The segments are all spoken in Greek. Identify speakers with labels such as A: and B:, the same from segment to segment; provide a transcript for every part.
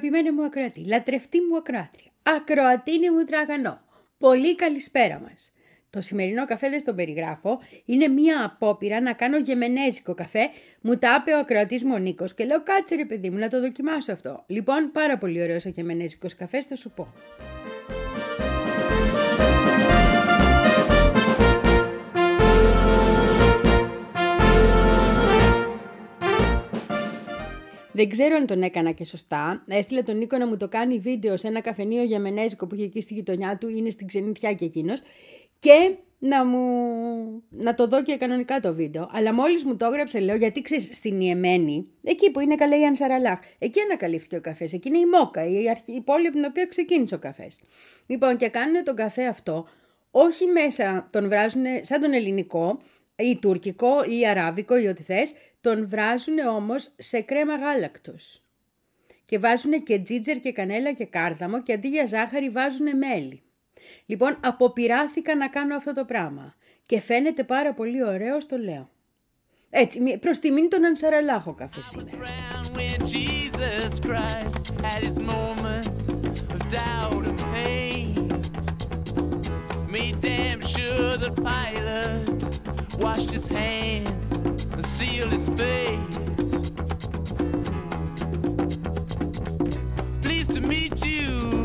A: Πολύ αγαπημένη μου ακροατή, λατρευτή μου ακροάτρια, ακροατίνη μου τραγανό. Πολύ καλησπέρα μας. Το σημερινό καφέ δεν στον περιγράφω. Είναι μία απόπειρα να κάνω γεμενέζικο καφέ. Μου τα άπε ο ακροατής μου ο Νίκος και λέω κάτσε ρε παιδί μου να το δοκιμάσω αυτό. Λοιπόν, πάρα πολύ ωραίος ο γεμενέζικος καφέ, θα σου πω. Δεν ξέρω αν τον έκανα και σωστά. Έστειλε τον Νίκο να μου το κάνει βίντεο σε ένα καφενείο γεμενέζικο που είχε εκεί στη γειτονιά του, είναι στην ξενιτιά και εκείνος. Και να, μου... να το δω και κανονικά το βίντεο. Αλλά μόλις μου το έγραψε, λέω, γιατί ξέρεις, στην Ιεμένη, εκεί που είναι καλά η Ανσαραλάχ, εκεί ανακαλύφθηκε ο καφές. Εκεί είναι η Μόκα, η, αρχή, η πόλη από την οποία ξεκίνησε ο καφές. Λοιπόν, και κάνουν τον καφέ αυτό, όχι μέσα τον βράζουν σαν τον ελληνικό, ή τουρκικό ή αράβικο ή ό,τι θες, τον βράζουν όμως σε κρέμα γάλακτος. Και βάζουν και τζίτζερ και κανέλα και κάρδαμο και αντί για ζάχαρη βάζουν μέλι. Λοιπόν, αποπειράθηκα να κάνω αυτό το πράγμα και φαίνεται πάρα πολύ ωραίο, το λέω. Έτσι, προς τιμήν τον Ανσαραλάχο καφέ σήμερα. washed his hands sealed his face. Pleased to meet you.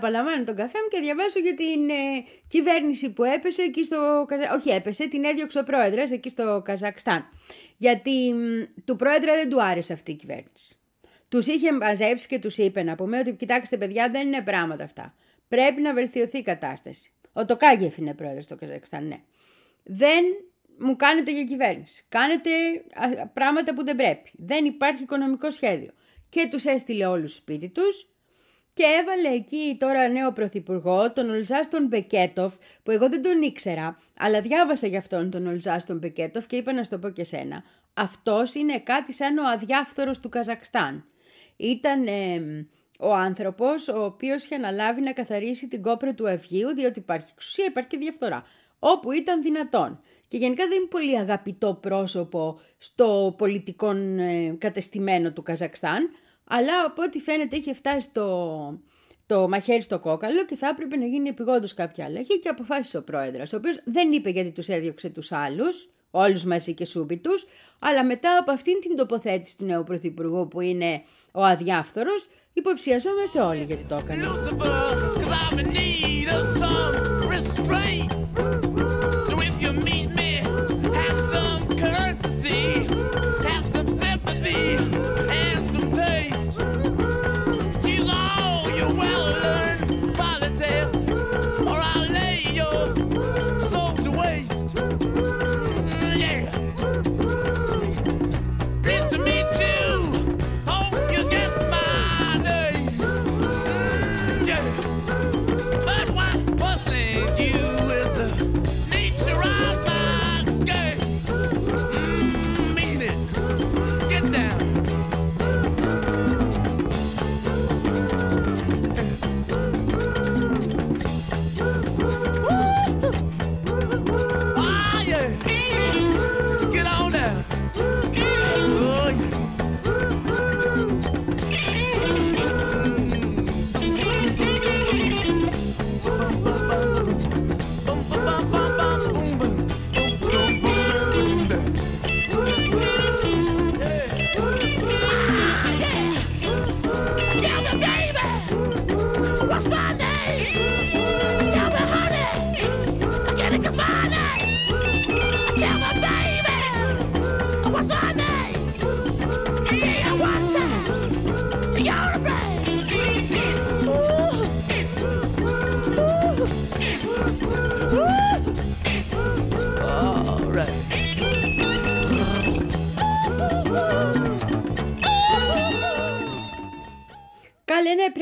A: Τον απαλαμβάνω τον καφέ μου και διαβάζω για την ε, κυβέρνηση που έπεσε εκεί στο Όχι έπεσε, την έδιωξε ο πρόεδρος εκεί στο Καζακστάν. Γιατί του πρόεδρα δεν του άρεσε αυτή η κυβέρνηση. Τους είχε μαζέψει και τους είπε να πούμε ότι κοιτάξτε παιδιά δεν είναι πράγματα αυτά. Πρέπει να βελτιωθεί η κατάσταση. Ο Τοκάγεφ είναι πρόεδρος στο Καζακστάν, ναι. Δεν μου κάνετε για κυβέρνηση. Κάνετε πράγματα που δεν πρέπει. Δεν υπάρχει οικονομικό σχέδιο. Και τους έστειλε όλους σπίτι τους και έβαλε εκεί τώρα νέο πρωθυπουργό, τον Ολζάστον Μπεκέτοφ, που εγώ δεν τον ήξερα, αλλά διάβασα για αυτόν τον Ολζάστον Μπεκέτοφ και είπα να σου το πω και σένα. Αυτός είναι κάτι σαν ο αδιάφθορος του Καζακστάν. Ήταν ο άνθρωπος ο οποίος είχε αναλάβει να καθαρίσει την κόπρα του Αυγίου, διότι υπάρχει εξουσία, υπάρχει και διαφθορά, όπου ήταν δυνατόν. Και γενικά δεν είναι πολύ αγαπητό πρόσωπο στο πολιτικό ε, κατεστημένο του Καζακστάν, αλλά από ό,τι φαίνεται είχε φτάσει το, το μαχαίρι στο κόκαλο και θα έπρεπε να γίνει επιγόντω κάποια αλλαγή και αποφάσισε ο πρόεδρος, ο οποίος δεν είπε γιατί τους έδιωξε τους άλλους, όλους μαζί και σούμπιτου, αλλά μετά από αυτήν την τοποθέτηση του νέου πρωθυπουργού που είναι ο αδιάφθορος, υποψιαζόμαστε όλοι γιατί το έκανε.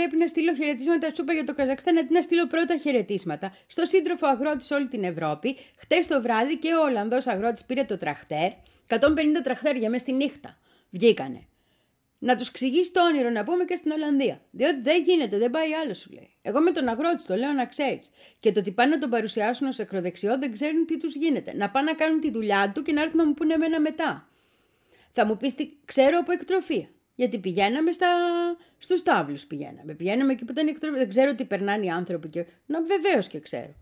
A: Πρέπει να στείλω χαιρετίσματα. Σου είπα για το Καζακστάν, αντί να στείλω πρώτα χαιρετίσματα. Στο σύντροφο αγρότης σε όλη την Ευρώπη, χτες το βράδυ και ο Ολλανδός αγρότης πήρε το τραχτέρ. 150 τραχτέρια μέσα στη νύχτα. Βγήκανε. Να τους εξηγήσει το όνειρο να πούμε και στην Ολλανδία. Διότι δεν γίνεται, δεν πάει άλλο, σου λέει. Εγώ με τον αγρότη το λέω να ξέρεις. Και το ότι πάνε να τον παρουσιάσουν ως ακροδεξιό δεν ξέρουν τι τους γίνεται. Να πάνε να κάνουν τη δουλειά του και να έρθουν να μου πούνε εμένα μετά. Θα μου πεις τι ξέρω από εκτροφία. Γιατί πηγαίναμε στα... στους τάβλους. Πηγαίναμε. Πηγαίναμε εκεί που ήταν εκτροφία. Δεν ξέρω τι περνάνε οι άνθρωποι. Και... Να βεβαίως και ξέρω.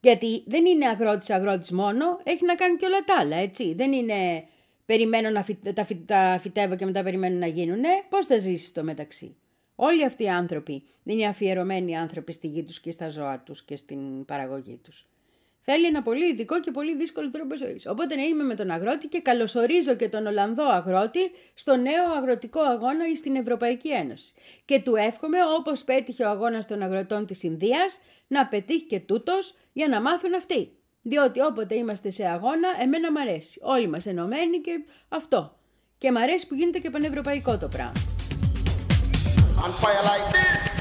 A: Γιατί δεν είναι αγρότης αγρότης μόνο, έχει να κάνει και όλα τα άλλα, έτσι. Δεν είναι περιμένω να τα, τα φυτεύω και μετά περιμένω να γίνουν. Ναι, πώς θα ζήσεις στο μεταξύ; Όλοι αυτοί οι άνθρωποι δεν είναι αφιερωμένοι άνθρωποι στη γη τους και στα ζώα τους και στην παραγωγή τους. Θέλει ένα πολύ ειδικό και πολύ δύσκολο τρόπο ζωής. Οπότε να είμαι με τον αγρότη και καλωσορίζω και τον Ολλανδό αγρότη στο νέο αγροτικό αγώνα στην Ευρωπαϊκή Ένωση. Και του εύχομαι, όπως πέτυχε ο αγώνας των αγροτών της Ινδίας, να πετύχει και τούτος για να μάθουν αυτοί. Διότι όποτε είμαστε σε αγώνα, εμένα μ' αρέσει. Όλοι μας ενωμένοι και αυτό. Και μ' αρέσει που γίνεται και πανευρωπαϊκό το πράγμα. είπα Ινδία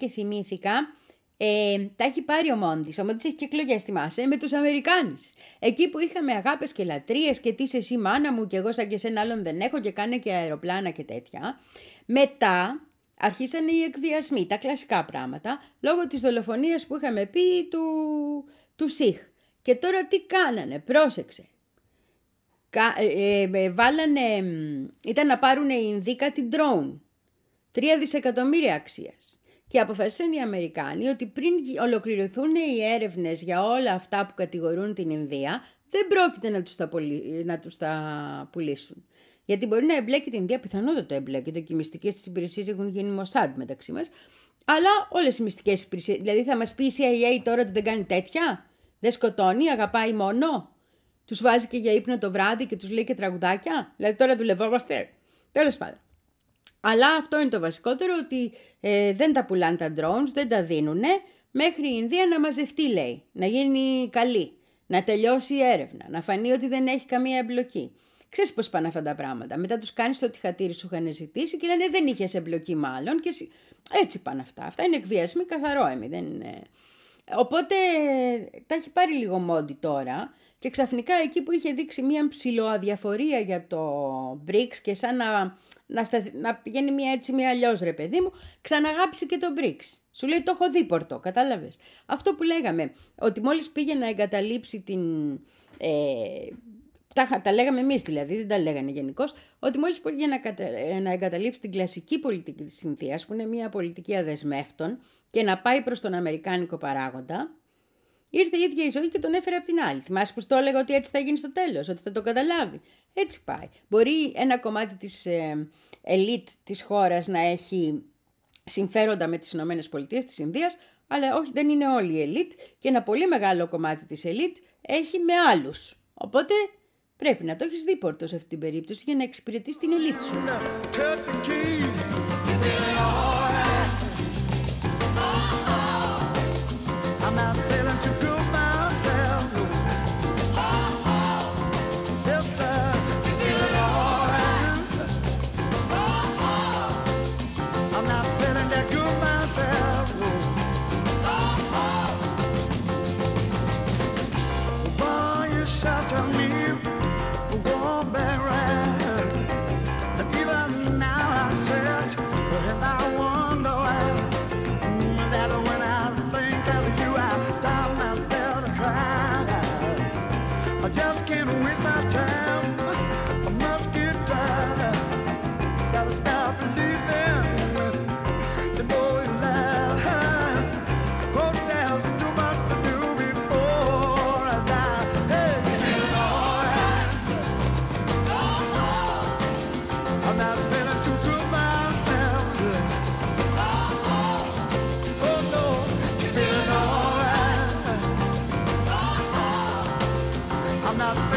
A: και θυμήθηκα, ε, τα έχει πάρει ο Μόντις. Ο Μόντις έχει και εκλογές, θυμάσαι, με τους Αμερικάνους. Εκεί που είχαμε αγάπες και λατρείες και τι είσαι εσύ μάνα μου και εγώ σαν και σένα άλλον δεν έχω και κάνε και αεροπλάνα και τέτοια. Μετά αρχίσανε οι εκβιασμοί, τα κλασικά πράγματα, λόγω της δολοφονίας που είχαμε πει του, του ΣΥΧ. Και τώρα τι κάνανε, πρόσεξε. Ε, ε, ε, βάλανε, ήταν να πάρουν οι Ινδοί κάτι drone. Τρία δισεκατομμύρια αξίας. Και αποφάσισαν οι Αμερικάνοι ότι πριν ολοκληρωθούν οι έρευνες για όλα αυτά που κατηγορούν την Ινδία, δεν πρόκειται να τους τα, να τους τα πουλήσουν. Γιατί μπορεί να εμπλέκει την Ινδία, πιθανότατα εμπλέκεται και οι μυστικές της υπηρεσίες έχουν γίνει Μοσάντ μεταξύ μας. Αλλά όλες οι μυστικές υπηρεσίες, δηλαδή θα μας πει η CIA τώρα ότι δεν κάνει τέτοια, δεν σκοτώνει, αγαπάει μόνο. Τους βάζει και για ύπνο το βράδυ και τους λέει και τραγουδάκια. Δηλαδή τώρα δουλευόμαστε. Τέλος πάντων. Αλλά αυτό είναι το βασικότερο ότι ε, δεν τα πουλάνε τα drones, δεν τα δίνουνε μέχρι η Ινδία να μαζευτεί λέει, να γίνει καλή, να τελειώσει η έρευνα, να φανεί ότι δεν έχει καμία εμπλοκή. Ξέρεις πώς πάνε αυτά τα πράγματα; Μετά τους κάνεις το τυχατήρι σου είχαν ζητήσει και λένε δεν είχες εμπλοκή μάλλον. Και έτσι πάνε αυτά. Αυτά είναι εκβιασμοί καθαρό έμι. Δεν είναι... Οπότε τα έχει πάρει λίγο μόντι τώρα και ξαφνικά εκεί που είχε δείξει μια ψηλοαδιαφορία για το BRICS και σαν να, να, να πηγαίνει μια έτσι μια αλλιώς ρε παιδί μου, ξαναγάπησε και το BRICS. Σου λέει το έχω δει πορτό, κατάλαβες. Αυτό που λέγαμε, ότι μόλις πήγε να εγκαταλείψει την... Ε, τα, τα λέγαμε εμείς δηλαδή, δεν τα λέγανε γενικώς, ότι μόλις πήγε να, να εγκαταλείψει την κλασική πολιτική της Ινδία, που είναι μια πολιτική αδεσμεύτων, και να πάει προς τον Αμερικάνικο παράγοντα, ήρθε η ίδια η ζωή και τον έφερε από την άλλη. Θυμάσαι που το έλεγα ότι έτσι θα γίνει στο τέλος, ότι θα το καταλάβει. Έτσι πάει. Μπορεί ένα κομμάτι της ε, ελίτ της χώρας να έχει συμφέροντα με τις Ηνωμένες Πολιτείες της Ινδίας, αλλά όχι δεν είναι όλη η ελίτ και ένα πολύ μεγάλο κομμάτι της ελίτ έχει με άλλους. Οπότε πρέπει να το έχεις δίπορτο σε αυτή την περίπτωση για να εξυπηρετείς την ελίτ σου. not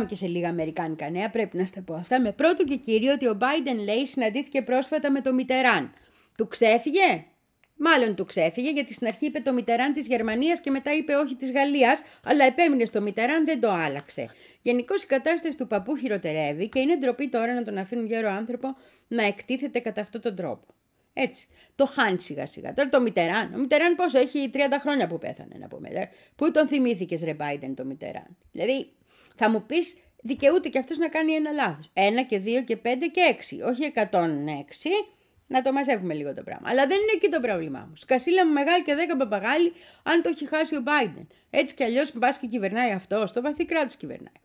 A: Πάμε και σε λίγα αμερικάνικα νέα, πρέπει να στα πω αυτά. Με πρώτο και κύριο ότι ο Biden λέει συναντήθηκε πρόσφατα με το Μιτεράν. Του ξέφυγε; Μάλλον του ξέφυγε γιατί στην αρχή είπε το Μιτεράν της Γερμανίας και μετά είπε όχι της Γαλλίας, αλλά επέμεινε στο Μιτεράν, δεν το άλλαξε. Γενικώς η κατάσταση του παππού χειροτερεύει και είναι ντροπή τώρα να τον αφήνουν γέρο άνθρωπο να εκτίθεται κατά αυτόν τον τρόπο. Έτσι. Το χάνει σιγά σιγά. Τώρα το Μιτεράν. Ο Μιτεράν πόσο έχει; 30 χρόνια που πέθανε, να πούμε. Πού τον θυμήθηκες, Ρε Biden, το Μιτεράν; Δηλαδή, θα μου πεις, δικαιούται και αυτός να κάνει ένα λάθος. Ένα και δύο και πέντε και έξι. Όχι 106. Να το μαζεύουμε λίγο το πράγμα. Αλλά δεν είναι εκεί το πρόβλημά μου. Σκασίλα μου μεγάλη και δέκα παπαγάλη, αν το έχει χάσει ο Biden. Έτσι κι αλλιώς πας και κυβερνάει αυτό, στο βαθύ κράτος κυβερνάει.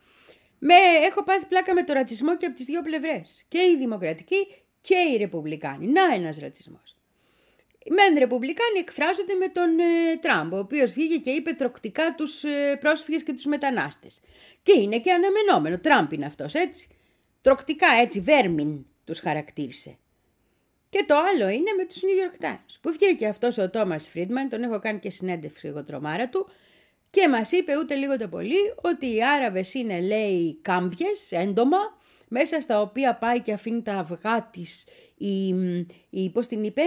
A: Με, έχω πάθει πλάκα με το ρατσισμό και από τις δύο πλευρές. Και οι δημοκρατικοί και οι ρεπουμπλικάνοι. Να ένας ρατσισμός. Μεν ρεπουμπλικάνοι εκφράζονται με τον ε, Τραμπ, ο οποίος βγήκε και είπε τροκτικά τους ε, πρόσφυγες και τους μετανάστες. Και είναι και αναμενόμενο. Τραμπ είναι αυτός, έτσι. Τροκτικά έτσι, βέρμιν τους χαρακτήρισε. Και το άλλο είναι με τους New York Times, που βγήκε αυτός ο Τόμα Φρίντμαν, τον έχω κάνει και συνέντευξη εγώ τρομάρα του, και μας είπε ούτε λίγο το πολύ ότι οι Άραβες είναι, λέει, κάμπιες, έντομα, μέσα στα οποία πάει και αφήνει τα αυγά της η, η πώς την είπε,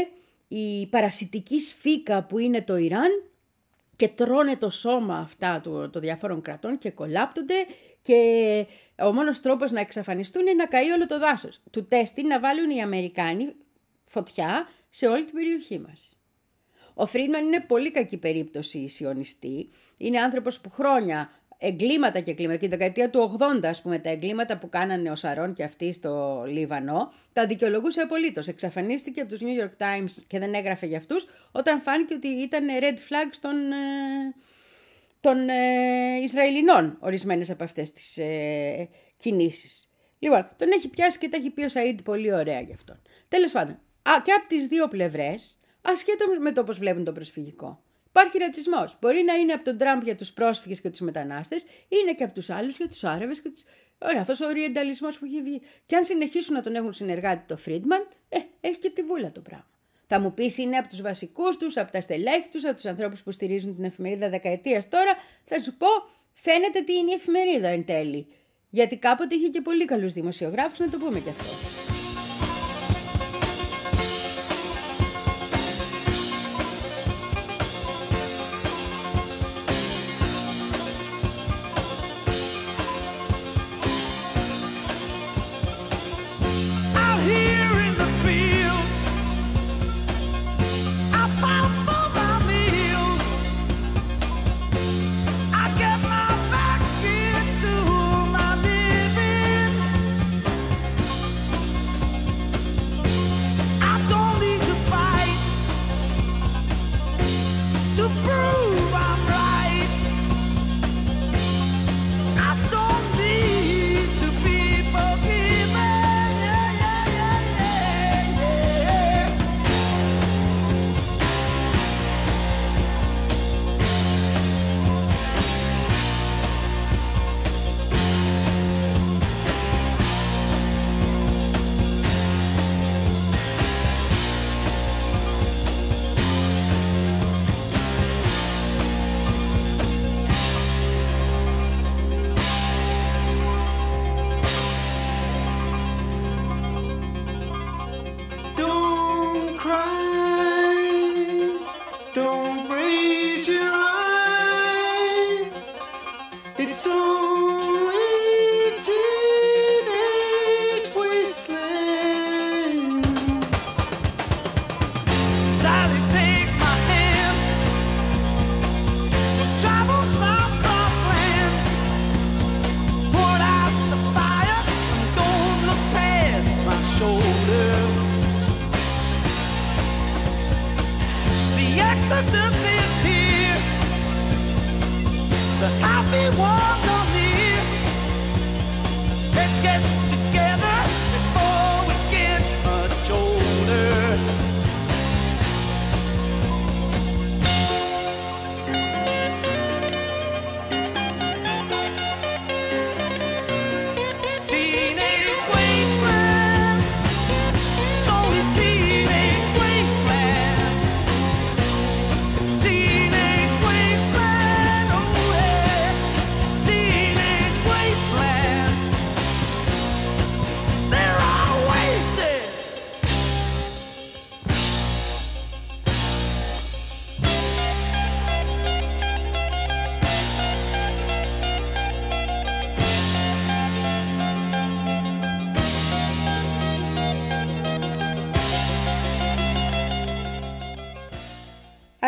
A: η παρασιτική σφίκα που είναι το Ιράν και τρώνε το σώμα αυτά των το διάφορων κρατών και κολάπτονται και ο μόνος τρόπος να εξαφανιστούν είναι να καεί όλο το δάσος. Του τέστη να βάλουν οι Αμερικάνοι φωτιά σε όλη την περιοχή μας. Ο Φρίντμαν είναι πολύ κακή περίπτωση σιωνιστή. Είναι άνθρωπος που χρόνια εγκλήματα και εγκλήματα. Και την δεκαετία του 80, ας πούμε, τα εγκλήματα που κάνανε ο Σαρών και αυτοί στο Λίβανο, τα δικαιολογούσε απολύτως. Εξαφανίστηκε από τους New York Times και δεν έγραφε για αυτούς, όταν φάνηκε ότι ήταν red flags των, ε, των ε, Ισραηλινών ορισμένες από αυτές τις ε, κινήσεις. Λοιπόν, τον έχει πιάσει και τα έχει πει ο Σαΐντ πολύ ωραία γι' αυτό. Τέλος πάντων, α, και από τις δύο πλευρές, ασχέτως με το πώς βλέπουν το προσφυγικό. Υπάρχει ρατσισμός. Μπορεί να είναι από τον Τραμπ για τους πρόσφυγες και τους μετανάστες, είναι και από τους άλλους για τους Άραβες και του. Ωραία, αυτός ο οριενταλισμός που έχει βγει. Και αν συνεχίσουν να τον έχουν συνεργάτη το Φρίντμαν, ε, έχει και τη βούλα το πράγμα. Θα μου πεις είναι από τους βασικούς τους, από τα στελέχη τους, από τους ανθρώπους που στηρίζουν την εφημερίδα δεκαετίας τώρα. Θα σου πω, φαίνεται τι είναι η εφημερίδα εν τέλει. Γιατί κάποτε είχε και πολύ καλούς δημοσιογράφους, να το πούμε κι αυτό.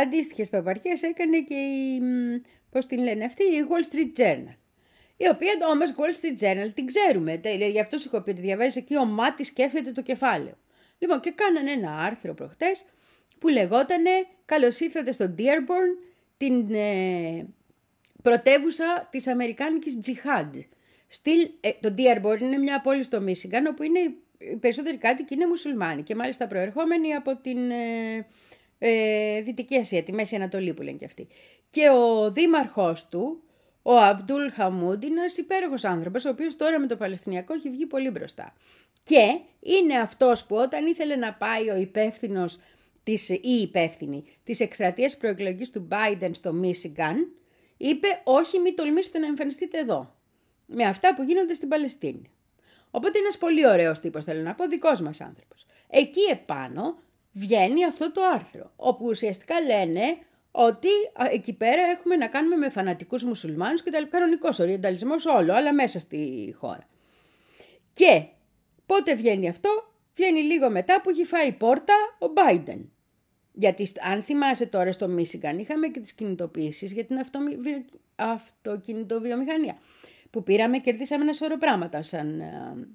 A: Αντίστοιχες παπαρχέ έκανε και η, πώς την λένε αυτή, η Wall Street Journal. Η οποία όμως Wall Street Journal την ξέρουμε. Γι' αυτό σου έχω πει ότι διαβάζεις εκεί ο Μάτι σκέφτεται το κεφάλαιο. Λοιπόν, και κάνανε ένα άρθρο προχτές που λεγότανε Καλώς ήρθατε στο Dearborn, την ε, πρωτεύουσα της Αμερικάνικης Τζιχάντ. Στυλ, ε, το Dearborn είναι μια πόλη στο Μίσιγκαν όπου είναι οι περισσότεροι κάτοικοι είναι μουσουλμάνοι και μάλιστα προερχόμενοι από την ε, ε, Δυτική Ασία, τη Μέση Ανατολή που λένε και αυτοί. Και ο δήμαρχός του, ο Αμπτούλ Χαμούντ, είναι ένας υπέροχος άνθρωπος, ο οποίος τώρα με το Παλαιστινιακό έχει βγει πολύ μπροστά. Και είναι αυτός που όταν ήθελε να πάει ο υπεύθυνος της, ή υπεύθυνη της εκστρατείας προεκλογής του Biden στο Μίσιγκαν, είπε όχι μην τολμήσετε να εμφανιστείτε εδώ, με αυτά που γίνονται στην Παλαιστίνη. Οπότε είναι ένας πολύ ωραίος τύπος θέλω να πω, δικός μας άνθρωπος. Εκεί επάνω βγαίνει αυτό το άρθρο, όπου ουσιαστικά λένε ότι εκεί πέρα έχουμε να κάνουμε με φανατικούς μουσουλμάνους και τα κανονικός οριενταλισμός όλο, αλλά μέσα στη χώρα. Και πότε βγαίνει αυτό, βγαίνει λίγο μετά που έχει φάει πόρτα ο Biden. Γιατί αν θυμάσαι τώρα στο Μίσιγκαν είχαμε και τις κινητοποιήσεις για την αυτοκινητοβιομηχανία που πήραμε και κερδίσαμε ένα σωρό πράγματα σαν ε,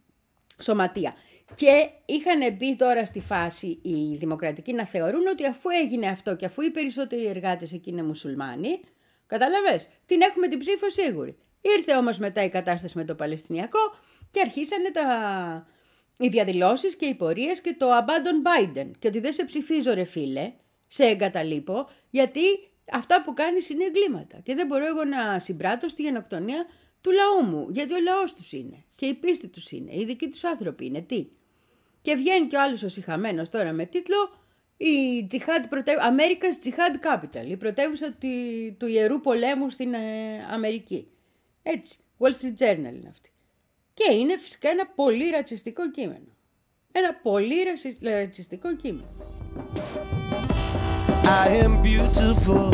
A: σωματεία. Και είχαν μπει τώρα στη φάση οι δημοκρατικοί να θεωρούν ότι αφού έγινε αυτό και αφού οι περισσότεροι εργάτες εκεί είναι μουσουλμάνοι, καταλαβες, την έχουμε την ψήφο σίγουρη. Ήρθε όμως μετά η κατάσταση με το Παλαιστινιακό και αρχίσανε τα... οι διαδηλώσεις και οι πορείες και το abandon Biden. Και ότι δεν σε ψηφίζω ρε φίλε, σε εγκαταλείπω, γιατί αυτά που κάνεις είναι εγκλήματα. Και δεν μπορώ εγώ να συμπράττω στη γενοκτονία του λαού μου, γιατί ο λαός τους είναι και η πίστη τους είναι, οι δικοί τους άνθρωποι είναι, τι; Και βγαίνει και ο άλλος ο συχαμένος τώρα με τίτλο η Jihad, America's Jihad Capital, η πρωτεύουσα του Ιερού Πολέμου στην ε, Αμερική. Έτσι, Wall Street Journal είναι αυτή. Και είναι φυσικά ένα πολύ ρατσιστικό κείμενο. Ένα πολύ ρατσιστικό κείμενο. I am beautiful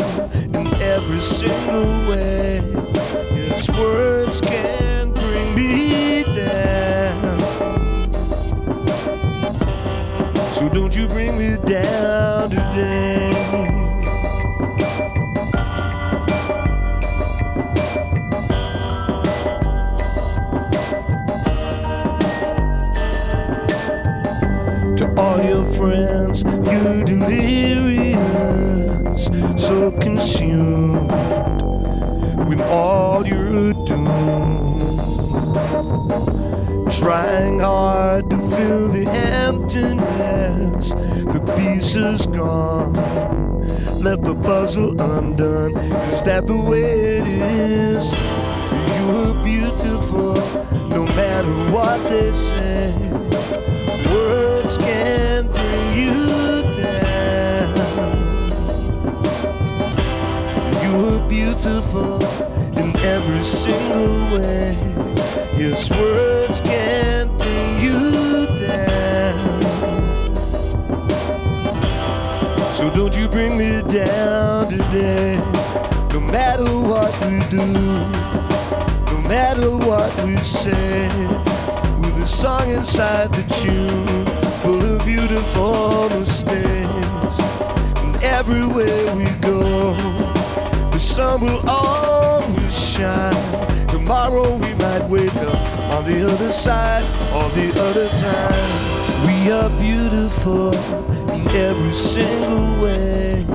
A: in every single way. His words can bring me down. So don't you bring me down today. To all your friends, you delirious, so consumed with all you're doing. Trying hard to fill the emptiness, the pieces gone. Left the puzzle undone. Is that the way it is? You are beautiful, no matter what they say. Words can't beautiful in every single way. Yes, words can't bring you down. So don't you bring me down today. No matter what we do, no matter what we say, with a song inside the tune, full of beautiful mistakes. And everywhere we go, sun will always shine. Tomorrow we might wake up on the other side, all the other time. We are beautiful in every single way.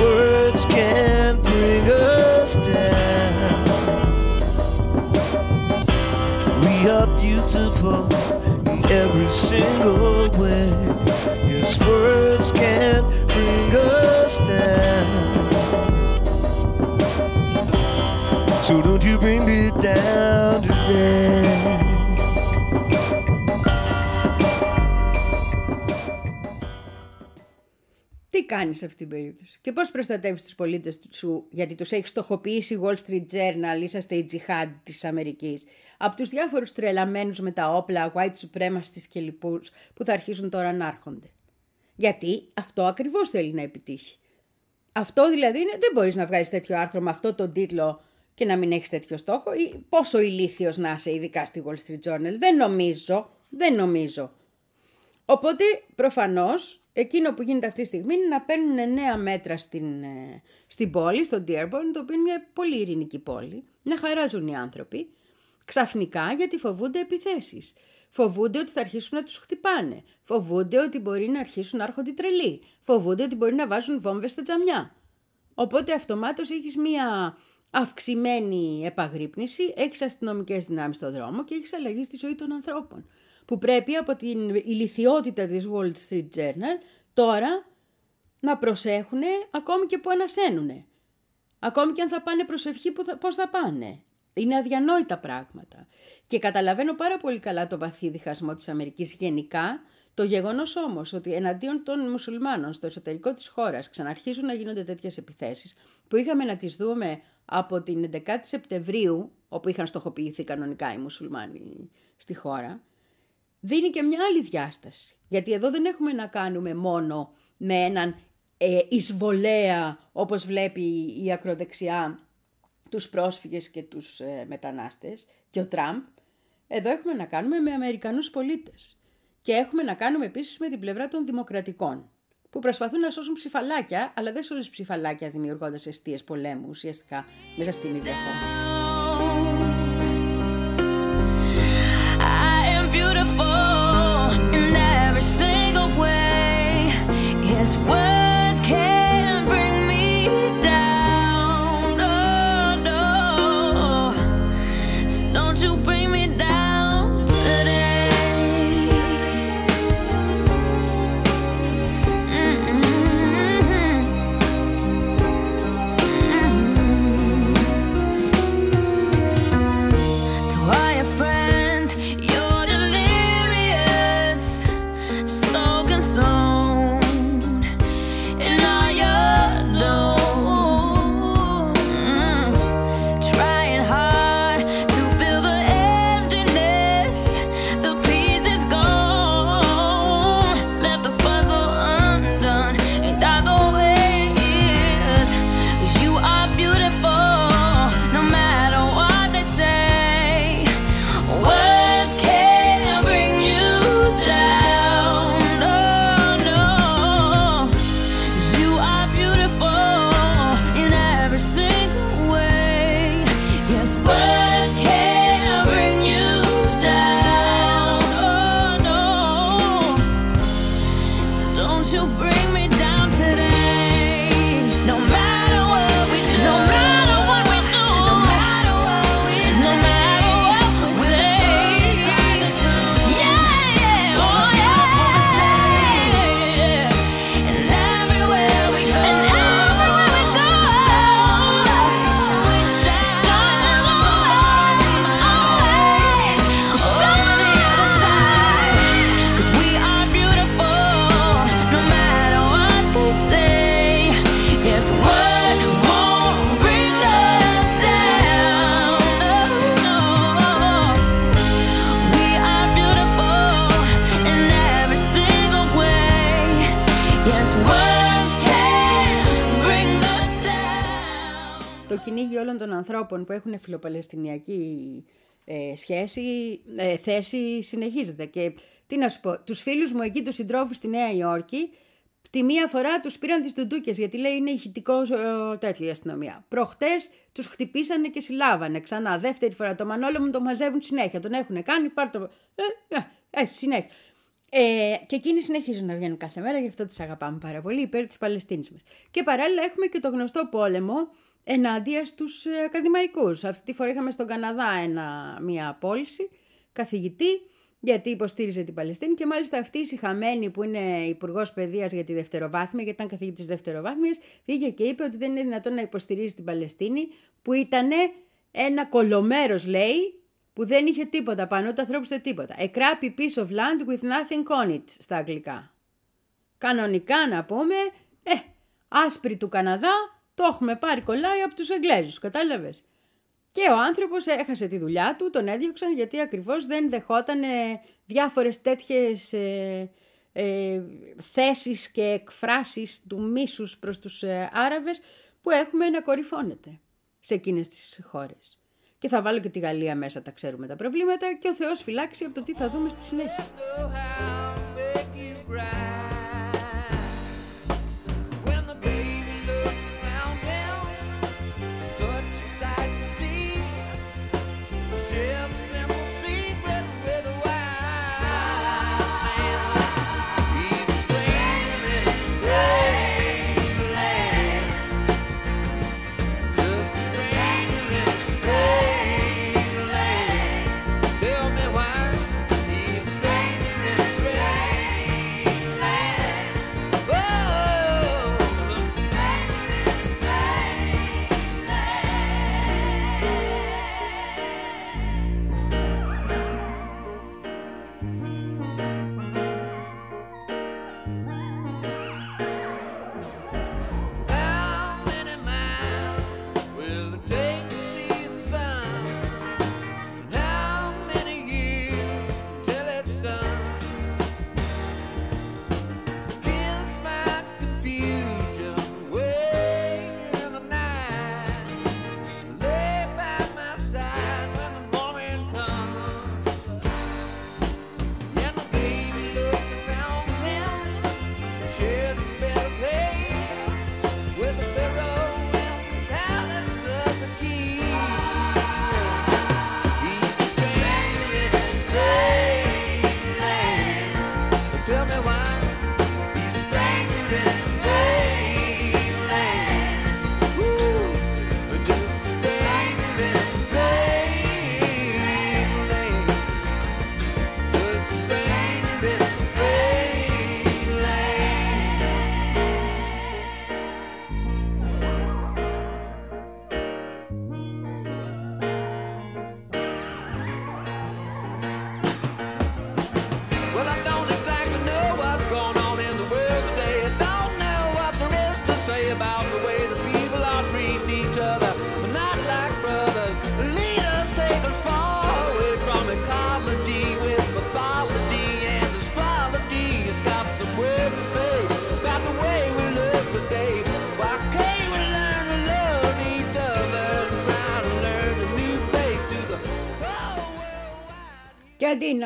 A: Words can't bring us down. We are beautiful in every single way. Yes, words can't bring us down. Τι κάνεις σε αυτήν την περίπτωση; Και πώς προστατεύεις τους πολίτες σου γιατί τους έχεις στοχοποιήσει η Wall Street Journal, είσαστε η τζιχάντ της Αμερικής, από τους διάφορους τρελαμένους με τα όπλα, white supremacists και λοιπούς που θα αρχίσουν τώρα να έρχονται. Γιατί αυτό ακριβώς θέλει να επιτύχει. Αυτό δηλαδή είναι, δεν μπορείς να βγάλεις τέτοιο άρθρο με αυτό τον τίτλο και να μην έχεις τέτοιο στόχο ή πόσο ηλίθιος να είσαι ειδικά στη Wall Street Journal. Δεν νομίζω, δεν νομίζω. Οπότε προφανώς εκείνο που γίνεται αυτή τη στιγμή είναι να παίρνουν νέα μέτρα στην, ε, στην πόλη, στο Dearborn, το οποίο είναι μια πολύ ειρηνική πόλη, να χαράζουν οι άνθρωποι, ξαφνικά γιατί φοβούνται επιθέσεις. Φοβούνται ότι θα αρχίσουν να τους χτυπάνε. Φοβούνται ότι μπορεί να αρχίσουν να έρχονται τρελοί. Φοβούνται ότι μπορεί να βάζουν βόμβες στα τζαμιά. Οπότε αυτομάτως έχεις μία αυξημένη επαγρύπνηση, έχεις αστυνομικές δυνάμεις στο δρόμο και έχεις αλλαγή στη ζωή των ανθρώπων. Που πρέπει από την ηλικιότητα της Wall Street Journal τώρα να προσέχουν ακόμη και που ανασένουν. Ακόμη και αν θα πάνε προσευχή, πώς θα πάνε. Είναι αδιανόητα πράγματα. Και καταλαβαίνω πάρα πολύ καλά το βαθύ διχασμό της Αμερικής γενικά, το γεγονός όμως ότι εναντίον των μουσουλμάνων στο εσωτερικό της χώρας ξαναρχίζουν να γίνονται τέτοιες επιθέσεις, που είχαμε να τις δούμε από την 11η Σεπτεμβρίου, όπου είχαν στοχοποιηθεί κανονικά οι μουσουλμάνοι στη χώρα, δίνει και μια άλλη διάσταση. Γιατί εδώ δεν έχουμε να κάνουμε μόνο με έναν ε, εισβολέα, όπως βλέπει η ακροδεξιά, τους πρόσφυγες και τους ε, μετανάστες και ο Τραμπ. Εδώ έχουμε να κάνουμε με Αμερικανούς πολίτες. Και έχουμε να κάνουμε επίσης με την πλευρά των δημοκρατικών,
B: που προσπαθούν να σώσουν ψηφαλάκια, αλλά δεν σώζουν ψηφαλάκια δημιουργώντας αιστείες πολέμου ουσιαστικά μέσα στην ίδια χώρα. this world. Ανθρώπων που έχουν φιλοπαλαιστινιακή ε, σχέση, ε, θέση συνεχίζεται. Και τι να σου πω, τους φίλους μου εκεί, τους συντρόφους στη Νέα Υόρκη, τη μία φορά τους πήραν τις τουντούκες γιατί λέει είναι ηχητικός ε, τέτοιο η αστυνομία. Προχτές τους χτυπήσανε και συλλάβανε ξανά. Δεύτερη φορά το Μανόλο μου το μαζεύουν συνέχεια. Τον έχουν κάνει, πάρ το... Ε, ε, ε, συνέχεια. Ε, και εκείνοι συνεχίζουν να βγαίνουν κάθε μέρα, γι' αυτό τις αγαπάμε πάρα πολύ, υπέρ της Παλαιστίνης μας. Και παράλληλα έχουμε και το γνωστό πόλεμο ενάντια στους ε, ακαδημαϊκούς. Αυτή τη φορά είχαμε στον Καναδά ένα, μια απόλυση καθηγητή γιατί υποστήριζε την Παλαιστίνη και μάλιστα αυτή η συχαμένη που είναι υπουργός παιδείας για τη δευτεροβάθμια, γιατί ήταν καθηγητής δευτεροβάθμιας, βγήκε και είπε ότι δεν είναι δυνατόν να υποστηρίζει την Παλαιστίνη, που ήταν ένα κολομέρος, λέει, που δεν είχε τίποτα πάνω, ούτε ανθρώπους ούτε τίποτα. A crappy piece of land with nothing on it στα αγγλικά. Κανονικά να πούμε, ε, άσπρη του Καναδά, το έχουμε πάρει κολλάει από τους Εγγλέζους, κατάλαβες. Και ο άνθρωπος έχασε τη δουλειά του, τον έδιωξαν γιατί ακριβώς δεν δεχόταν διάφορες τέτοιες ε, ε, θέσεις και εκφράσεις του μίσους προς τους ε, Άραβες που έχουμε να κορυφώνεται σε εκείνες τις χώρες. Και θα βάλω και τη Γαλλία μέσα, τα ξέρουμε τα προβλήματα και ο Θεός φυλάξει από το τι θα δούμε στη συνέχεια.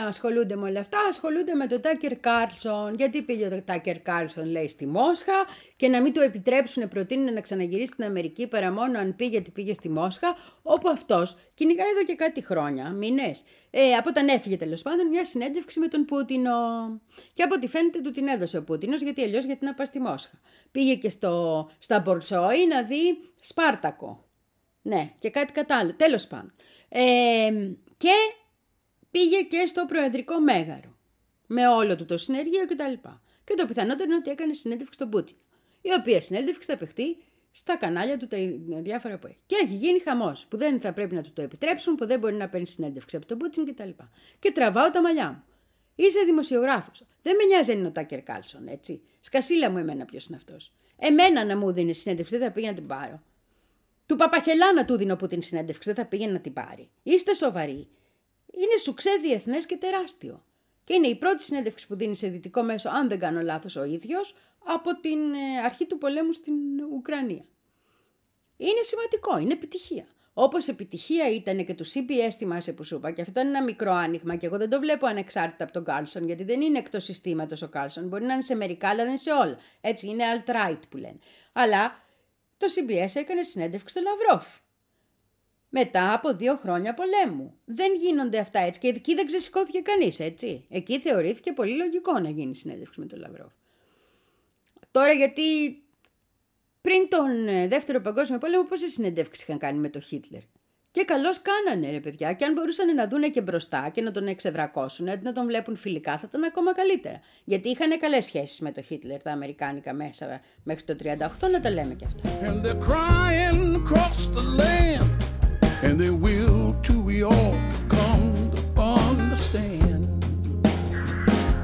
C: Ασχολούνται με όλα αυτά, ασχολούνται με τον Τάκερ Κάρλσον. Γιατί πήγε ο Τάκερ Κάρλσον, λέει, στη Μόσχα και να μην του επιτρέψουν, προτείνουν να ξαναγυρίσει στην Αμερική παρά μόνο αν πήγε, γιατί πήγε στη Μόσχα, όπου αυτός κυνηγάει εδώ και κάτι χρόνια, μήνες. Ε, από όταν έφυγε τέλος πάντων, μια συνέντευξη με τον Πούτινο. Και από ό,τι φαίνεται του την έδωσε ο Πούτινος, γιατί αλλιώς γιατί να πάει στη Μόσχα. Πήγε και στο, στα Μπολσόι να δει Σπάρτακο. Ναι, και κάτι κατάλληλο. Τέλος πάντων. Ε, και πήγε και στο Προεδρικό Μέγαρο. Με όλο του το συνεργείο κτλ. Και, και το πιθανότερο είναι ότι έκανε συνέντευξη στον Πούτιν. Η οποία συνέντευξη θα παιχτεί στα κανάλια του τα διάφορα που έχει. Και έχει γίνει χαμός που δεν θα πρέπει να του το επιτρέψουν, που δεν μπορεί να παίρνει συνέντευξη από τον Πούτιν κτλ. Και, και τραβάω τα μαλλιά μου. Είσαι δημοσιογράφος. Δεν με νοιάζει αν είναι ο Τάκερ Κάλσον, έτσι. Σκασίλα μου εμένα ποιος είναι αυτός. Εμένα να μου δίνει συνέντευξη, δεν θα πήγαινε να την πάρω. Του Παπαχελά να του δίνω που την συνέντευξη, δεν θα πήγαινε να την πάρει. Είστε σοβαροί είναι σουξέ διεθνέ και τεράστιο. Και είναι η πρώτη συνέντευξη που δίνεις σε δυτικό μέσο, αν δεν κάνω λάθος ο ίδιος, από την ε, αρχή του πολέμου στην Ουκρανία. Είναι σημαντικό, είναι επιτυχία. Όπως επιτυχία ήταν και του CBS, θυμάσαι που σου είπα, και αυτό είναι ένα μικρό άνοιγμα και εγώ δεν το βλέπω ανεξάρτητα από τον Κάλσον, γιατί δεν είναι εκτός συστήματος ο Κάλσον. Μπορεί να είναι σε μερικά, αλλά δεν είναι σε όλα. Έτσι, είναι alt-right που λένε. Αλλά το CBS έκανε συνέντευξη στο Λαυρόφ μετά από δύο χρόνια πολέμου. Δεν γίνονται αυτά έτσι και εκεί δεν ξεσηκώθηκε κανείς, έτσι. Εκεί θεωρήθηκε πολύ λογικό να γίνει συνέντευξη με τον Λαυρόφ. Τώρα γιατί πριν τον ε, δεύτερο παγκόσμιο πόλεμο πόσες συνεντεύξεις είχαν κάνει με τον Χίτλερ; Και καλώς κάνανε ρε παιδιά. Και αν μπορούσαν να δούνε και μπροστά και να τον εξευρακώσουν, να τον βλέπουν φιλικά, θα ήταν ακόμα καλύτερα. Γιατί είχαν καλές σχέσεις με τον Χίτλερ, τα Αμερικάνικα μέσα μέχρι το 38, να τα λέμε κι αυτά. and they will too. we all come to understand.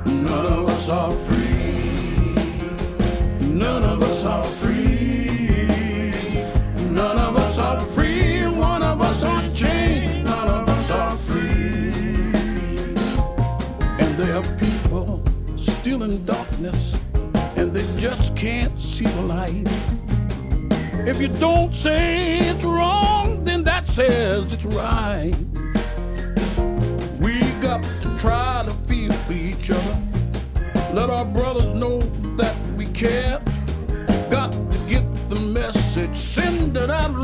C: None of us are free. None of us are free. None of us are free. One of us are chained. None of us are free. And there are people still in darkness, and they just can't see the light. If you don't say it's wrong, says it's right. We got to try to feel for each other. Let our brothers know that we care. Got to get the message, send it out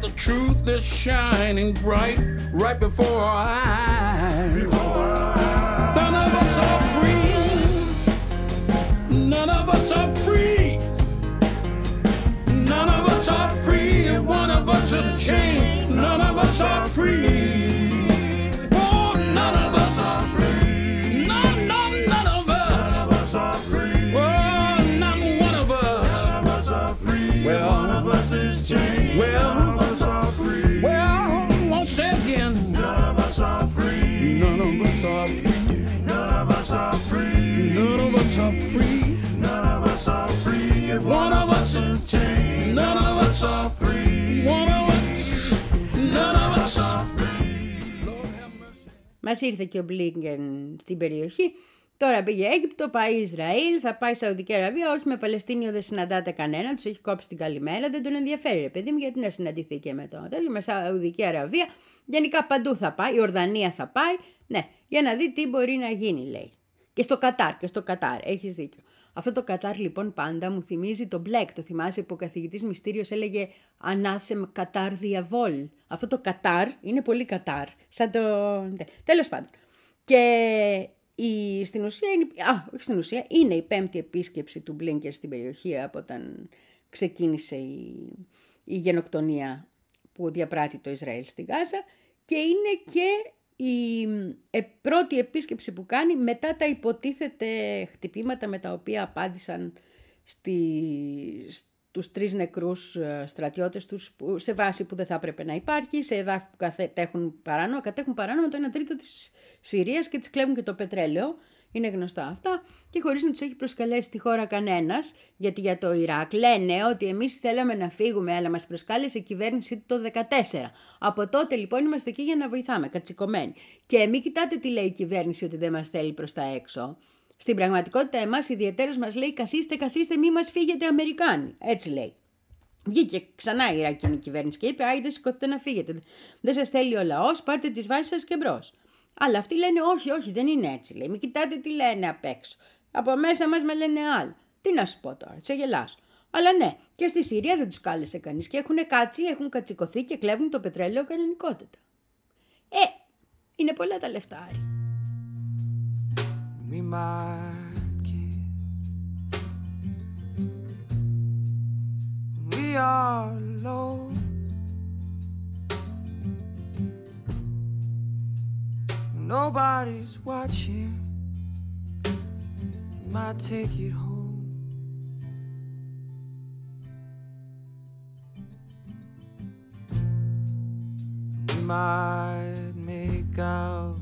C: that the truth is shining bright right before our eyes. Are free. None of us are free. If one of us is chained, none of us are free. One of us, none of us are free. Lord have mercy.
A: Μας ήρθε και ο Μπλίνκεν στην περιοχή. Τώρα πήγε Αίγυπτο, πάει Ισραήλ, θα πάει Σαουδική Αραβία. Όχι με Παλαιστίνιο δεν συναντάτε κανένα, τους έχει κόψει την καλημέρα, δεν τον ενδιαφέρει, ρε παιδί μου, γιατί να συναντηθεί και με το τέτοιο. Με Σαουδική Αραβία, γενικά παντού θα πάει, η Ορδανία θα πάει, ναι, για να δει τι μπορεί να γίνει, λέει. Και στο Κατάρ, και στο Κατάρ, έχεις δίκιο. Αυτό το Κατάρ λοιπόν πάντα μου θυμίζει το Μπλεκ. Το θυμάσαι που ο καθηγητής Μυστήριος έλεγε «Ανάθεμ Κατάρ διαβόλ». Αυτό το Κατάρ είναι πολύ Κατάρ. Σαν το... ναι, Τέλος πάντων. Και η, στην ουσία είναι, α, όχι στην ουσία, είναι η πέμπτη επίσκεψη του Μπλίνκερ στην περιοχή από όταν ξεκίνησε η, η γενοκτονία που διαπράττει το Ισραήλ στην Γάζα και είναι και η ε, πρώτη επίσκεψη που κάνει μετά τα υποτίθεται χτυπήματα με τα οποία απάντησαν στη, στους τρεις νεκρούς ε, στρατιώτες τους που, σε βάση που δεν θα έπρεπε να υπάρχει, σε εδάφη που κατέχουν παράνομα, κατέχουν παράνομα το 1 τρίτο της Συρίας και τις κλέβουν και το πετρέλαιο. Είναι γνωστά αυτά και χωρίς να τους έχει προσκαλέσει τη χώρα κανένας, γιατί για το Ιράκ λένε ότι εμείς θέλαμε να φύγουμε, αλλά μας προσκάλεσε η κυβέρνηση το 2014. Από τότε λοιπόν είμαστε εκεί για να βοηθάμε, κατσικωμένοι. Και μην κοιτάτε τι λέει η κυβέρνηση ότι δεν μας θέλει προς τα έξω. Στην πραγματικότητα εμάς ιδιαίτερος μας λέει καθίστε, καθίστε, μη μας φύγετε Αμερικάνοι. Έτσι λέει. Βγήκε ξανά η Ιρακινή κυβέρνηση και είπε: Άιντε, σηκωθείτε να φύγετε. Δεν σας θέλει ο λαός, πάρτε τις βάσεις σας και μπρος. Αλλά αυτοί λένε όχι, όχι, δεν είναι έτσι. Λέει. Μην κοιτάτε τι λένε απ' έξω. Από μέσα μας με λένε άλλο. Τι να σου πω τώρα, σε γελάς. Αλλά ναι, και στη Συρία δεν τους κάλεσε κανείς και έχουν κάτσει, έχουν κατσικωθεί και κλέβουν το πετρέλαιο κανονικότητα. Ε, είναι πολλά τα λεφτά.
B: We might kiss. We are alone. Nobody's watching. Might take it home. We might make out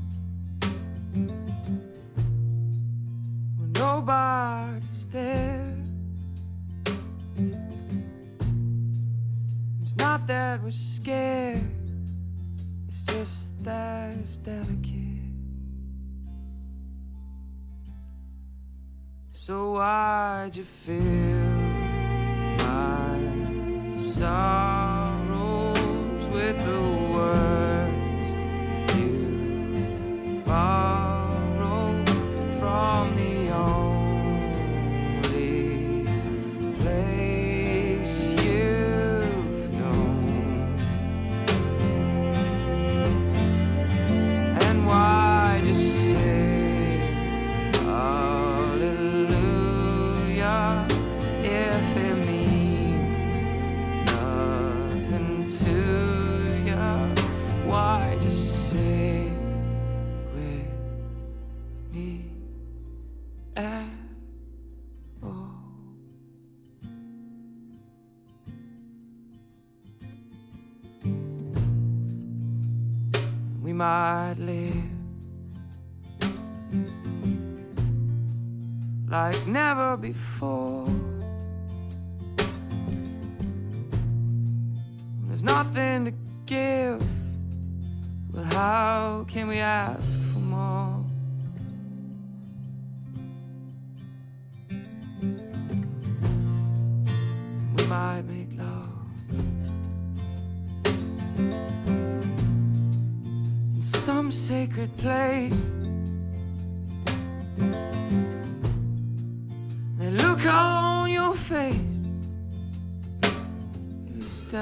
B: when nobody's there. It's not that we're scared, it's just that it's delicate. So why'd you fill my sorrows with the might live like never before. When there's nothing to give, well, how can we ask for more?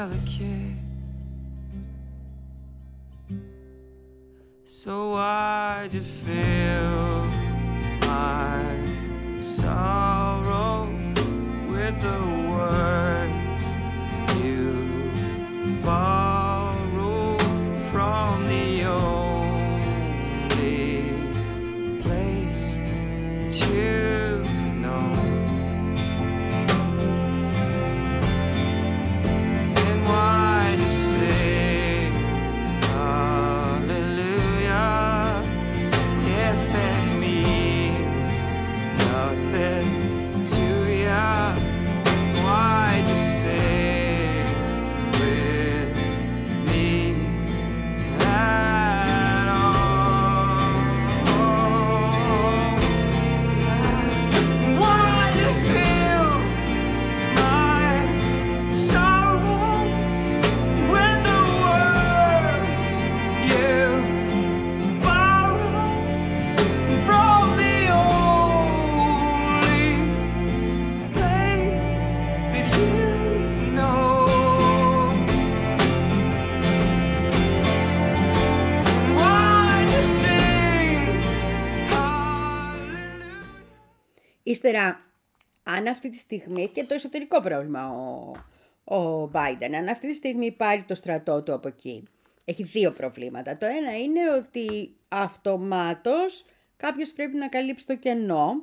B: Delicate.
A: Ύστερα, αν αυτή τη στιγμή, έχει και το εσωτερικό πρόβλημα ο, ο Biden, αν αυτή τη στιγμή πάρει το στρατό του από εκεί, έχει δύο προβλήματα. Το ένα είναι ότι αυτομάτως κάποιος πρέπει να καλύψει το κενό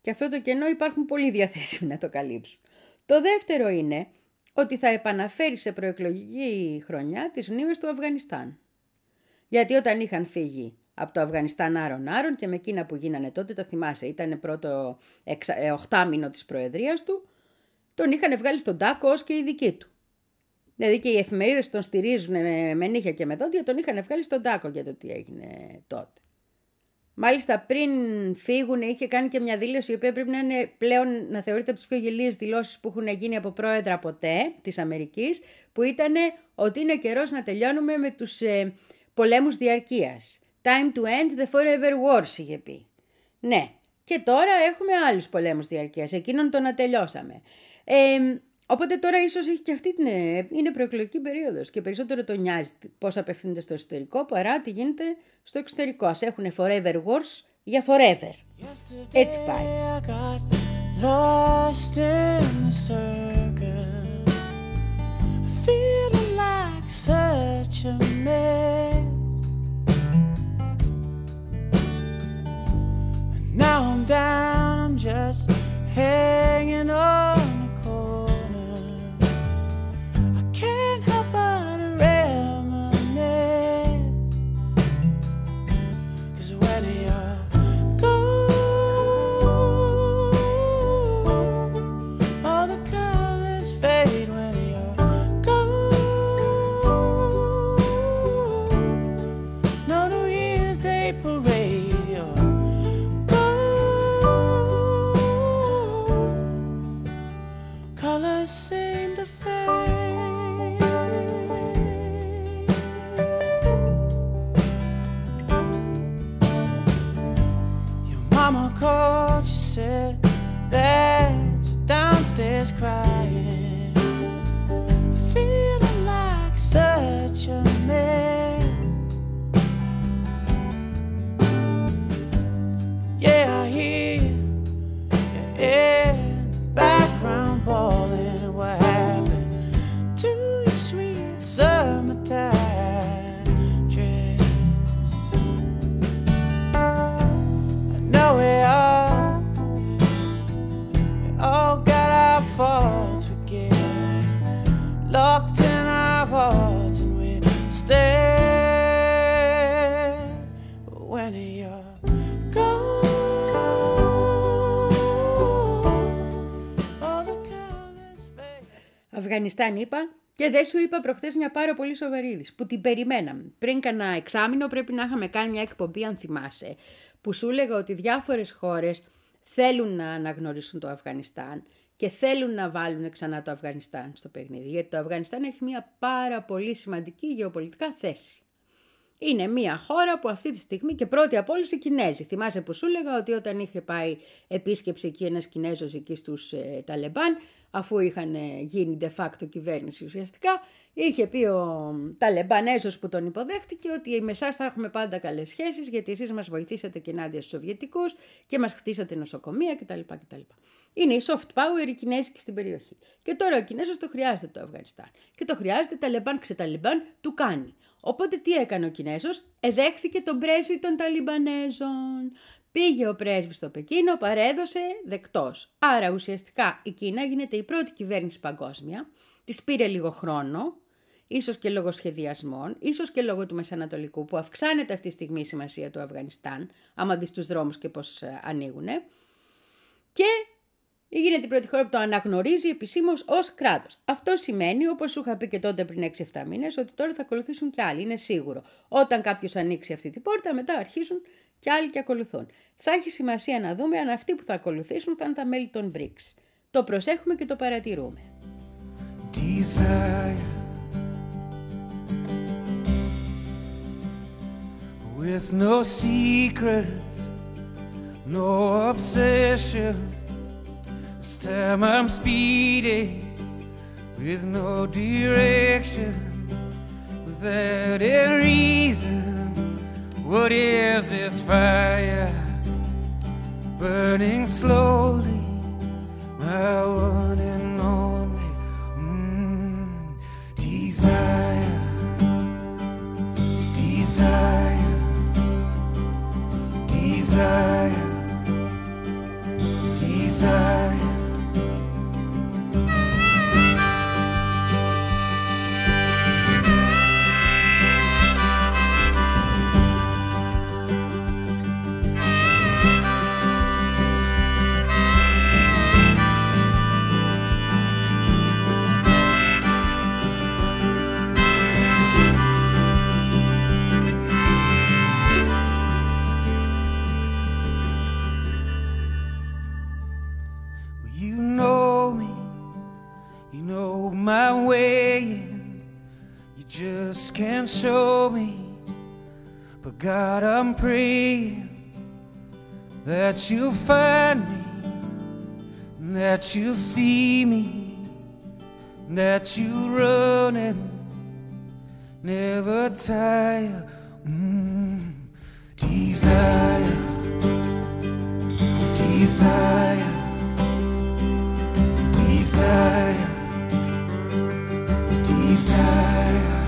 A: και αυτό το κενό υπάρχουν πολλοί διαθέσιμοι να το καλύψουν. Το δεύτερο είναι ότι θα επαναφέρει σε προεκλογική χρονιά τις μνήμες του Αφγανιστάν. Γιατί όταν είχαν φύγει από το Αφγανιστάν άρον άρον και με εκείνα που γίνανε τότε, το θυμάσαι, ήταν πρώτο εξα... ε, οχτάμινο της προεδρίας του, τον είχαν βγάλει στον τάκο ως και οι δικοί του. Δηλαδή και οι εφημερίδες που τον στηρίζουν με, με νύχια και με δόντια τον είχαν βγάλει στον τάκο για το τι έγινε τότε. Μάλιστα πριν φύγουν είχε κάνει και μια δήλωση η οποία πρέπει να είναι πλέον να θεωρείται από τις πιο γελίες δηλώσεις που έχουν γίνει από πρόεδρα ποτέ της Αμερικής που ήταν ότι είναι καιρός να τελειώνουμε με τους ε, πολέμους διαρκείας. Time to end the forever wars είχε πει. Ναι, και τώρα έχουμε άλλους πολέμους διαρκείας, εκείνον τον να τελειώσαμε. Ε, οπότε τώρα ίσως έχει και αυτή την, ε, είναι προεκλογική περίοδος και περισσότερο τον νοιάζει πώς απευθύνεται στο εσωτερικό παρά τι γίνεται στο εξωτερικό. Ας έχουν forever wars για forever. Έτσι πάει.
D: I got lost in the circus, feeling like such a mess. Now I'm down, I'm just hanging on
A: Αφγανιστάν είπα και δεν σου είπα προχθές μια πάρα πολύ σοβαρή είδηση που την περιμέναμε. Πριν κανένα εξάμηνο πρέπει να είχαμε κάνει μια εκπομπή αν θυμάσαι που σου έλεγα ότι διάφορες χώρες θέλουν να αναγνωρίσουν το Αφγανιστάν και θέλουν να βάλουν ξανά το Αφγανιστάν στο παιχνίδι γιατί το Αφγανιστάν έχει μια πάρα πολύ σημαντική γεωπολιτικά θέση. Είναι μια χώρα που αυτή τη στιγμή και πρώτη από όλους οι Κινέζοι. Θυμάσαι που σου έλεγα ότι όταν είχε πάει επίσκεψη εκεί ένας Κινέζος εκεί στους ε, Ταλεμπάν, αφού είχαν ε, γίνει de facto κυβέρνηση ουσιαστικά, είχε πει ο Ταλεμπανέζος που τον υποδέχτηκε ότι με εσάς θα έχουμε πάντα καλές σχέσεις γιατί εσείς μας βοηθήσατε και ενάντια στους Σοβιετικούς και μας χτίσατε νοσοκομεία κτλ. κτλ. Είναι η soft power η Κινέζικη στην περιοχή. Και τώρα ο Κινέζος το χρειάζεται το Αφγανιστάν. Και το χρειάζεται Ταλεμπάν ξεταλεμπάν, του κάνει. Οπότε τι έκανε ο Κινέζος, εδέχθηκε τον πρέσβη των Ταλιμπανέζων. Πήγε ο πρέσβης στο Πεκίνο, παρέδωσε δεκτός. Άρα ουσιαστικά η Κίνα γίνεται η πρώτη κυβέρνηση παγκόσμια. Της πήρε λίγο χρόνο, ίσως και λόγω σχεδιασμών, ίσως και λόγω του Μεσανατολικού που αυξάνεται αυτή τη στιγμή η σημασία του Αφγανιστάν, άμα δεις τους δρόμους και πώς ε, ανοίγουνε. Και γίνεται η πρώτη χώρα που το αναγνωρίζει επισήμως ως κράτος. Αυτό σημαίνει, όπως σου είχα πει και τότε πριν 6-7 μήνες, ότι τώρα θα ακολουθήσουν και άλλοι. Είναι σίγουρο. Όταν κάποιος ανοίξει αυτή την πόρτα, μετά αρχίζουν και άλλοι και ακολουθούν. Θα έχει σημασία να δούμε αν αυτοί που θα ακολουθήσουν θα είναι τα μέλη των BRICS. Το προσέχουμε και το παρατηρούμε.
E: desire with no secrets, no obsession. This time I'm speeding with no direction, without a reason. What is this fire
B: burning slowly. My one and only mm, desire, desire, desire, desire. God, I'm praying that you'll find me, that you'll see me, that you run and never tire. Mm, desire, desire desire, desire.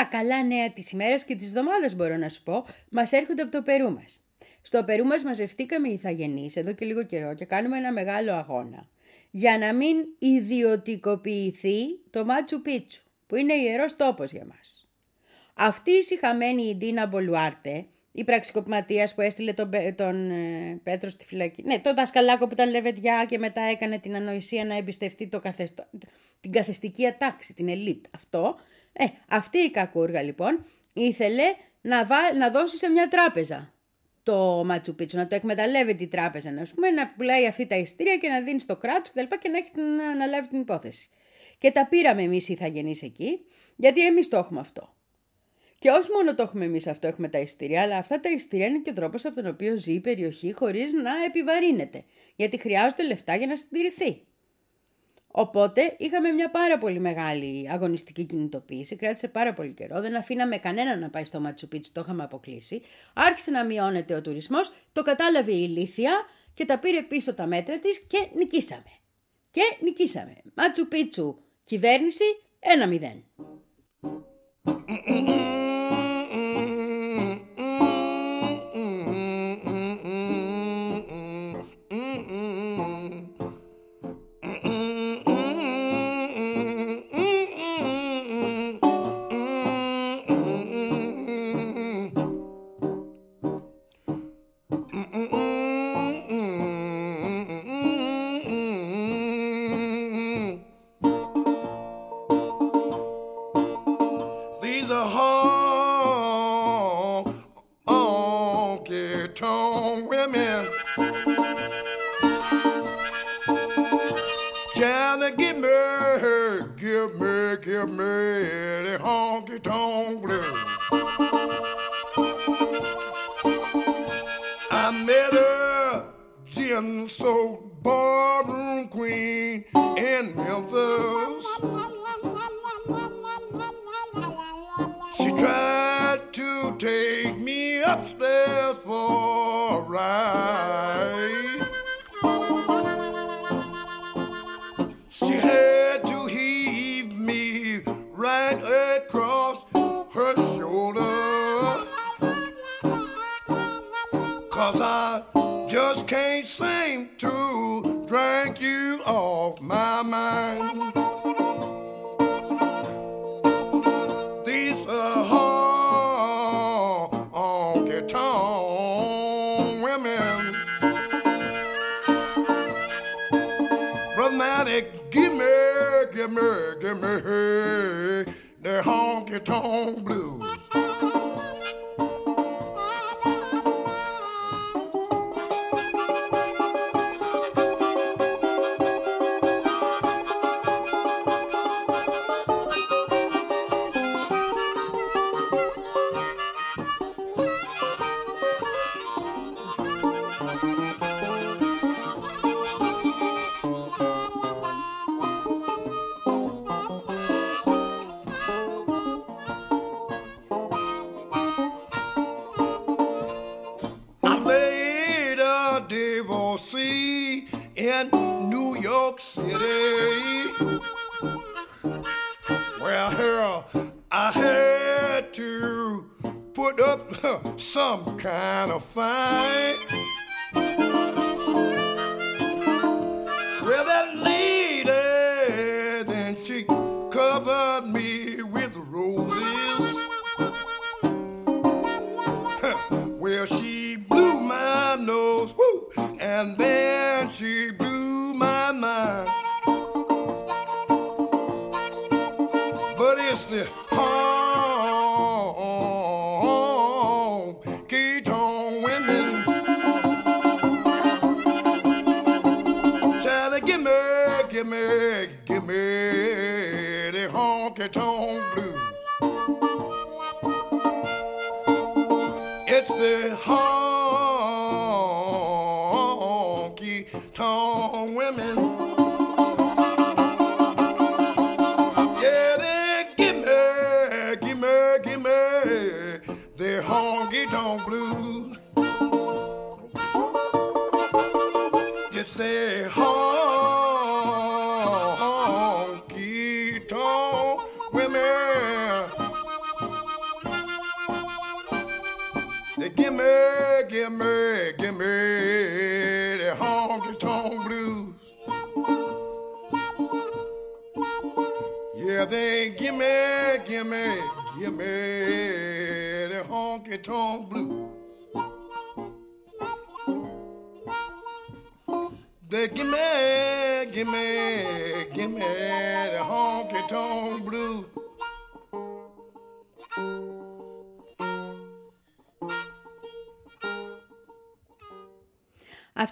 A: Τα καλά νέα της ημέρας και της εβδομάδας μπορώ να σου πω, μας έρχονται από το Περού μας. Στο Περού μας μαζευτήκαμε οι ηθαγενείς εδώ και λίγο καιρό και κάνουμε ένα μεγάλο αγώνα για να μην ιδιωτικοποιηθεί το Μάτσου Πίτσου, που είναι ιερός τόπος για μας. Αυτή η συχαμένη η Ντίνα Μπολουάρτε, η πραξικοπηματίας που έστειλε τον, Πε- τον ε, Πέτρο στη φυλακή, ναι, τον δασκαλάκο που ήταν λεβεδιά και μετά έκανε την ανοησία να εμπιστευτεί το καθεστώ, την καθεστική ατάξη, την ελίτ. Αυτό, ε, αυτή η κακούργα λοιπόν ήθελε να, βά, να δώσει σε μια τράπεζα το Ματσουπίτσο, να το εκμεταλλεύεται η τράπεζα, να, πούμε, να πουλάει αυτή τα ειστήρια και να δίνει στο κράτος κτλ. Και, να έχει να αναλάβει την υπόθεση. Και τα πήραμε εμείς οι ηθαγενεί εκεί, γιατί εμείς το έχουμε αυτό. Και όχι μόνο το έχουμε εμείς αυτό, έχουμε τα ειστήρια, αλλά αυτά τα ειστήρια είναι και ο τρόπος από τον οποίο ζει η περιοχή χωρίς να επιβαρύνεται. Γιατί χρειάζονται λεφτά για να συντηρηθεί. Οπότε είχαμε μια πάρα πολύ μεγάλη αγωνιστική κινητοποίηση, κράτησε πάρα πολύ καιρό, δεν αφήναμε κανένα να πάει στο Ματσουπίτσου, το είχαμε αποκλείσει. Άρχισε να μειώνεται ο τουρισμός, το κατάλαβε η ηλίθεια και τα πήρε πίσω τα μέτρα της και νικήσαμε. Και νικήσαμε. Ματσουπίτσου, κυβέρνηση 1-0.
F: Cause I just can't seem to drink you off my mind. These are honky tonk women. Brother Matic, give me, give me, give me the honky tonk blues. Blues. It's the honky tonk women.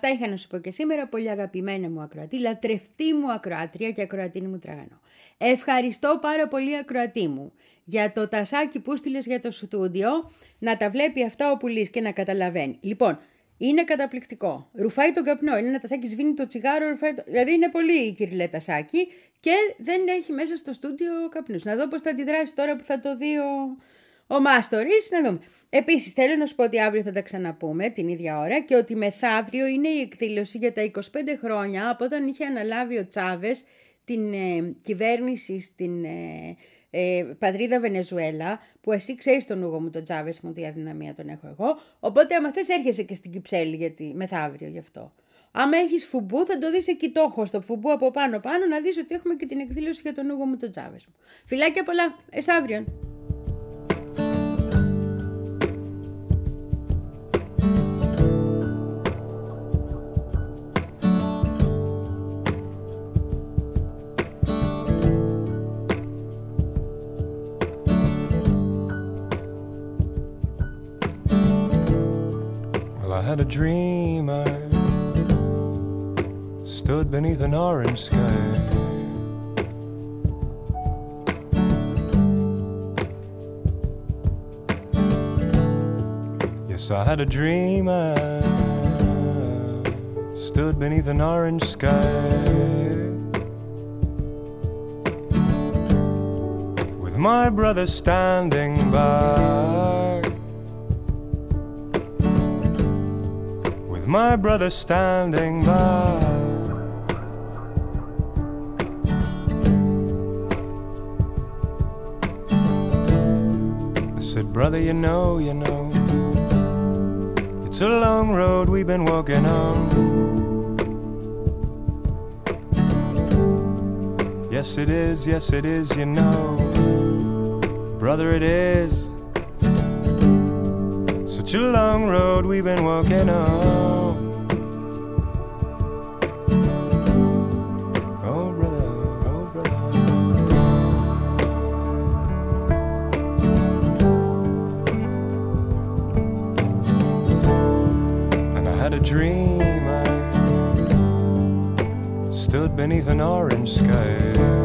A: Αυτά είχα να σου πω και σήμερα, πολύ αγαπημένα μου ακροατή, λατρευτή μου ακροάτρια και ακροατίνη μου τραγανό. Ευχαριστώ πάρα πολύ ακροατή μου για το τασάκι που στείλες για το στούντιο, να τα βλέπει αυτά ο πουλής και να καταλαβαίνει. Λοιπόν, είναι καταπληκτικό. Ρουφάει τον καπνό. Είναι ένα τασάκι, σβήνει το τσιγάρο, ρουφάει το... Δηλαδή είναι πολύ κυριλέ τασάκι και δεν έχει μέσα στο στούντιο καπνούς. Να δω πώς θα αντιδράσεις τώρα που θα το δει ο, ο Μάστορης, να δούμε. Επίσης θέλω να σου πω ότι αύριο θα τα ξαναπούμε την ίδια ώρα και ότι μεθαύριο είναι η εκδήλωση για τα 25 χρόνια από όταν είχε αναλάβει ο Τσάβες την ε, κυβέρνηση στην ε, ε, πατρίδα Βενεζουέλα, που εσύ ξέρεις τον Ούγο μου τον Τσάβες μου, τι αδυναμία τον έχω εγώ, οπότε άμα θες έρχεσαι και στην Κυψέλη γιατί, μεθαύριο γι' αυτό. Άμα έχεις φουμπού θα το δεις εκεί το έχω στο φουμπού από πάνω πάνω να δεις ότι έχουμε και την εκδήλωση για τον Ούγο μου τον Τσάβες μου. Φιλάκια πολλά, εσάβριον.
E: Well, Had a dream. I stood beneath an orange sky. Yes, I had a dream. I stood beneath an orange sky. With my brother standing by. My brother standing by. I said, Brother, you know, you know, it's a long road we've been walking on. Yes, it is, yes, it is, you know, brother, it is such a long road we've been walking on. Oh, oh, dream I stood beneath an orange sky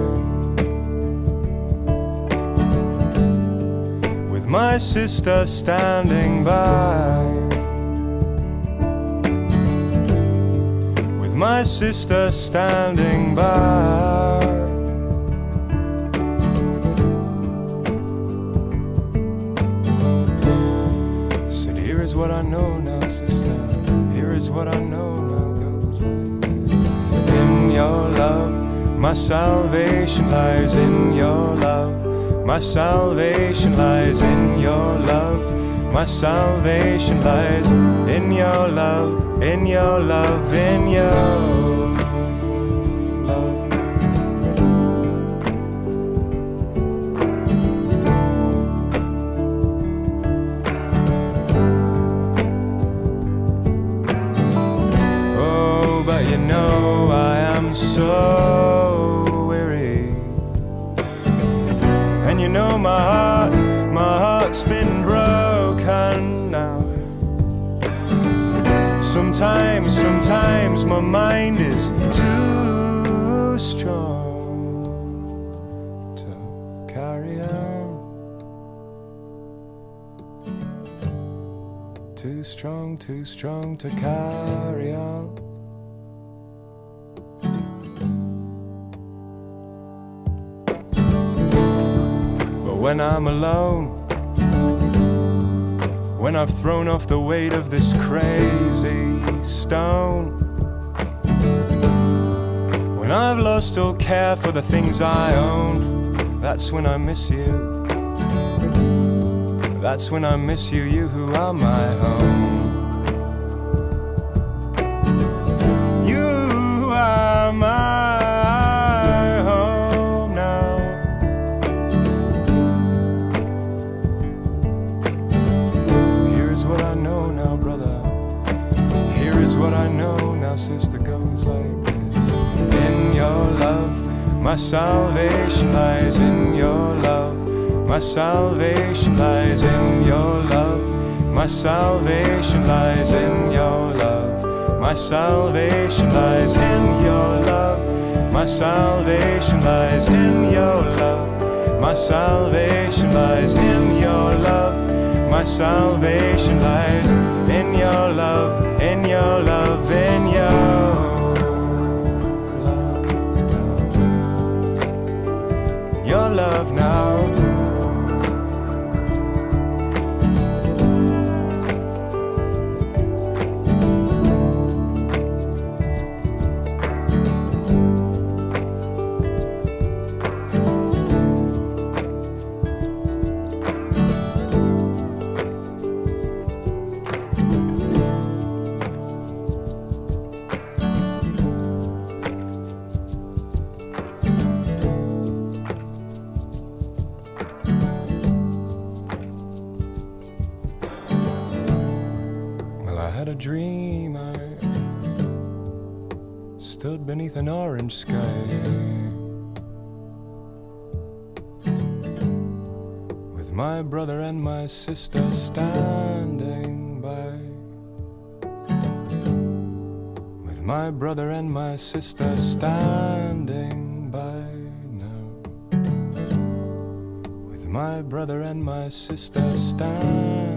E: my sister standing by. With my sister standing by. Said, Here is what I know now, sister. Here is what I know now goes. In your love, my salvation lies in your love. My salvation lies in your love. My salvation lies in your love, in your love, in your I'm alone, when I've thrown off the weight of this crazy stone, when I've lost all care for the things I own, that's when I miss you. That's when I miss you, you who are my home. Is what I know now, sister goes like this. In your love, my salvation lies in your love. My salvation lies in your love. My salvation lies in your love. My salvation lies in your love. My salvation lies in your love. My salvation lies in your love. My salvation lies in your love, in your love, in your love. Your love now. Sister standing by now. With my brother and my sister standing